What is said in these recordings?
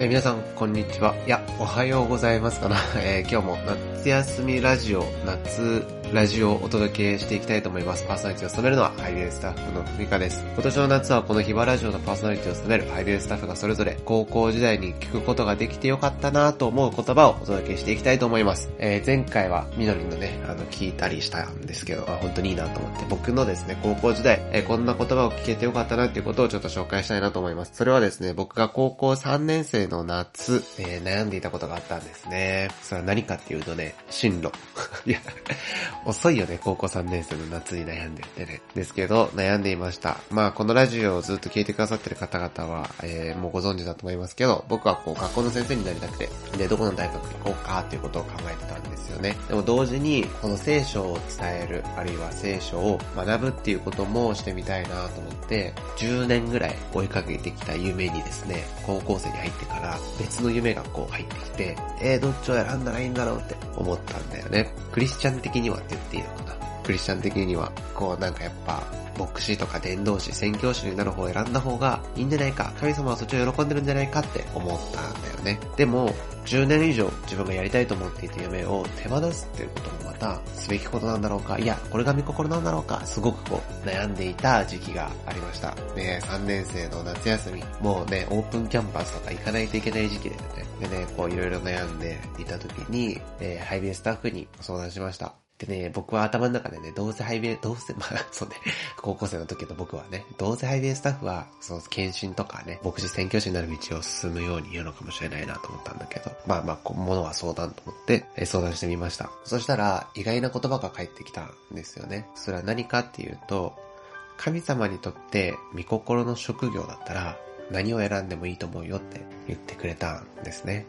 え皆さん、こんにちは。いや、おはようございますかな。えー今日も夏休みラジオ、夏ラジオをお届けしていきたいと思います。パーソナリティを務めるのは、ハイビルスタッフのふみかです。今年の夏はこのヒバラジオのパーソナリティを務めるハイビルスタッフがそれぞれ高校時代に聞くことができてよかったなと思う言葉をお届けしていきたいと思います。えー前回はみのりのね、あの、聞いたりしたんですけど、あ本当にいいなと思って、僕のですね、高校時代、えーこんな言葉を聞けてよかったなっていうことをちょっと紹介したいなと思います。それはですね、僕が高校3年生の夏、えー悩んでいたことがあったんですね。それは何かっていうとね、進路。いや、遅いよね、高校3年生の夏に悩んでってね。ですけど、悩んでいました。まあ、このラジオをずっと聞いてくださってる方々は、えーもうご存知だと思いますけど、僕はこう、学校の先生になりたくて、で、どこの大学行こうかっていうことを考えてたんですよね。でも同時に、この聖書を伝える、あるいは聖書を学ぶっていうこともしてみたいなと思って、10年ぐらい追いかけてきた夢にですね、高校生に入ってから別の夢がこう入ってきて、えー、どっちを選んだらいいんだろうって思ったんだよね。クリスチャン的には言っていいのかな。クリスチャン的には、こうなんかやっぱ、牧師とか伝道師、宣教師になる方を選んだ方がいいんじゃないか、神様はそっちを喜んでるんじゃないかって思ったんだよね。でも、10年以上自分がやりたいと思っていた夢を手放すっていうこともまたすべきことなんだろうか、いや、これが見心なんだろうか、すごくこう悩んでいた時期がありました。ね3年生の夏休み、もうね、オープンキャンパスとか行かないといけない時期でね、でね、こういろいろ悩んでいた時に、えーハイビエスタッフに相談しました。でね、僕は頭の中でね、どうせハイビエ、どうせ、まあ、そうね、高校生の時の僕はね、どうせハイビエスタッフは、その、検診とかね、牧師宣教師になる道を進むように言うのかもしれないなと思ったんだけど、まあまあ、こものは相談と思って、えー相談してみました。そしたら、意外な言葉が返ってきたんですよね。それは何かっていうと、神様にとって、御心の職業だったら、何を選んでもいいと思うよって言ってくれたんですね。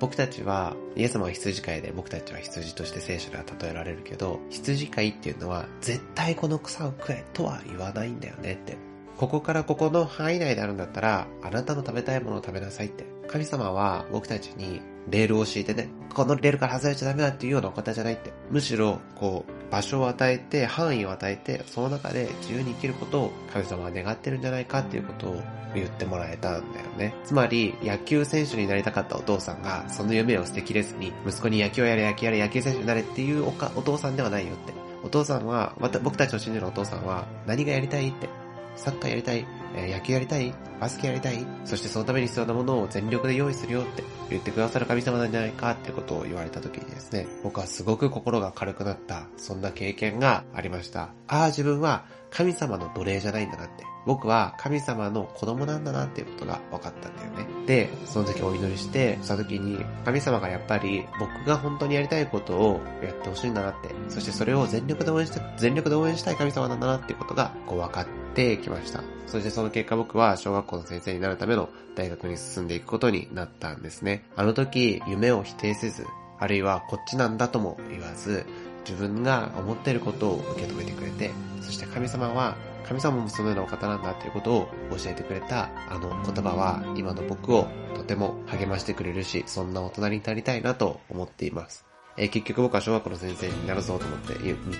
僕たちは、イエス様は羊飼いで僕たちは羊として聖書では例えられるけど、羊飼いっていうのは絶対この草を食えとは言わないんだよねって。ここからここの範囲内であるんだったら、あなたの食べたいものを食べなさいって。神様は僕たちにレールを敷いてね、このレールから外れちゃダメだっていうようなお方じゃないって。むしろ、こう、場所を与えて、範囲を与えて、その中で自由に生きることを神様は願ってるんじゃないかっていうことを言ってもらえたんだよね。つまり、野球選手になりたかったお父さんが、その夢を捨てきれずに、息子に野球をやれ、野球やれ、野球選手になれっていうおかお父さんではないよって。お父さんは、また僕たちの信じるお父さんは、何がやりたいって。サッカーやりたい、えー野球やりたい、バスケやりたい、そしてそのために必要なものを全力で用意するよって言ってくださる神様なんじゃないかってことを言われた時にですね、僕はすごく心が軽くなった、そんな経験がありました。ああ、自分は神様の奴隷じゃないんだなって。僕は神様の子供なんだなっていうことが分かったんだよね。で、その時お祈りして、した時に、神様がやっぱり僕が本当にやりたいことをやってほしいんだなって、そしてそれを全力で応援して、全力で応援したい神様なんだなっていうことが、こう分かってきました。そしてその結果僕は小学校の先生になるための大学に進んでいくことになったんですね。あの時、夢を否定せず、あるいはこっちなんだとも言わず、自分が思っていることを受け止めてくれて、そして神様は、神様もそのようなお方なんだっていうことを教えてくれたあの言葉は今の僕をとても励ましてくれるし、そんな大人になりたいなと思っています。えー結局僕は小学校の先生になるぞと思って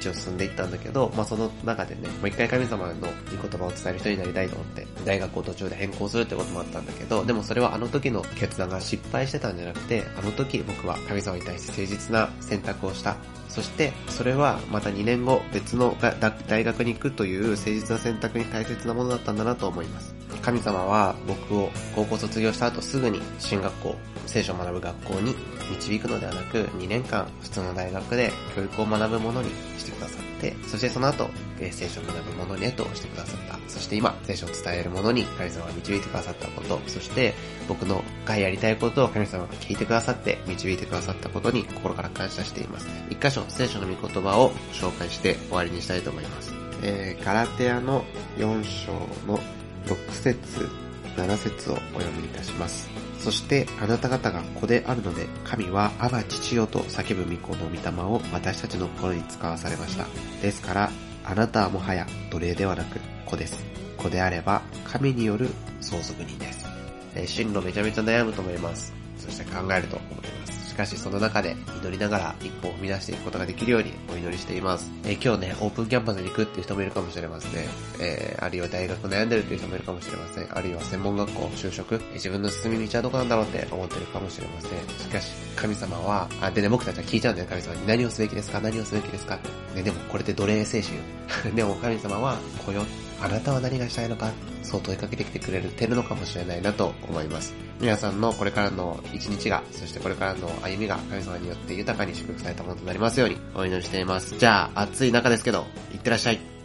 道を進んでいったんだけど、まあその中でね、もう一回神様のいい言葉を伝える人になりたいと思って、大学を途中で変更するってこともあったんだけど、でもそれはあの時の決断が失敗してたんじゃなくて、あの時僕は神様に対して誠実な選択をした。そして、それはまた2年後別の大学に行くという誠実な選択に大切なものだったんだなと思います。神様は僕を高校卒業した後すぐに進学校、聖書を学ぶ学校に導くのではなく2年間普通の大学で教育を学ぶものにしてくださって、そしてその後、え聖書を学ぶものにへとしてくださった。そして今、聖書を伝えるものに神様が導いてくださったこと、そして僕のがやりたいことを神様が聞いてくださって導いてくださったことに心から感謝しています。一箇所、聖書の御言葉を紹介して終わりにしたいと思います。えー、ガラテアの4章の6節7節をお読みいたします。そしてあなた方が子であるので、神はアバ父よと叫ぶ御子の御霊を私たちの心に使わされました。ですから、あなたはもはや奴隷ではなく子です。子であれば神による相続人です。えー進路めちゃめちゃ悩むと思います。そして考えると思います。しかしその中で祈りながら一歩を踏み出していくことができるようにお祈りしています。えー、今日ね、オープンキャンパスに行くっていう人もいるかもしれませんね。えー、あるいは大学悩んでるっていう人もいるかもしれません。あるいは専門学校、就職、自分の進み道はどこなんだろうって思ってるかもしれません。しかし、神様は、あ、でね、僕たちは聞いちゃうんだよ、神様に。何をすべきですか？何をすべきですか？って。ね、でもこれって奴隷精神よ。でも神様は、来よ。あなたは何がしたいのかそう問いかけてきてくれてるのかもしれないなと思います。皆さんのこれからの一日が、そしてこれからの歩みが神様によって豊かに祝福されたものとなりますようにお祈りしています。じゃあ、暑い中ですけど、いってらっしゃい。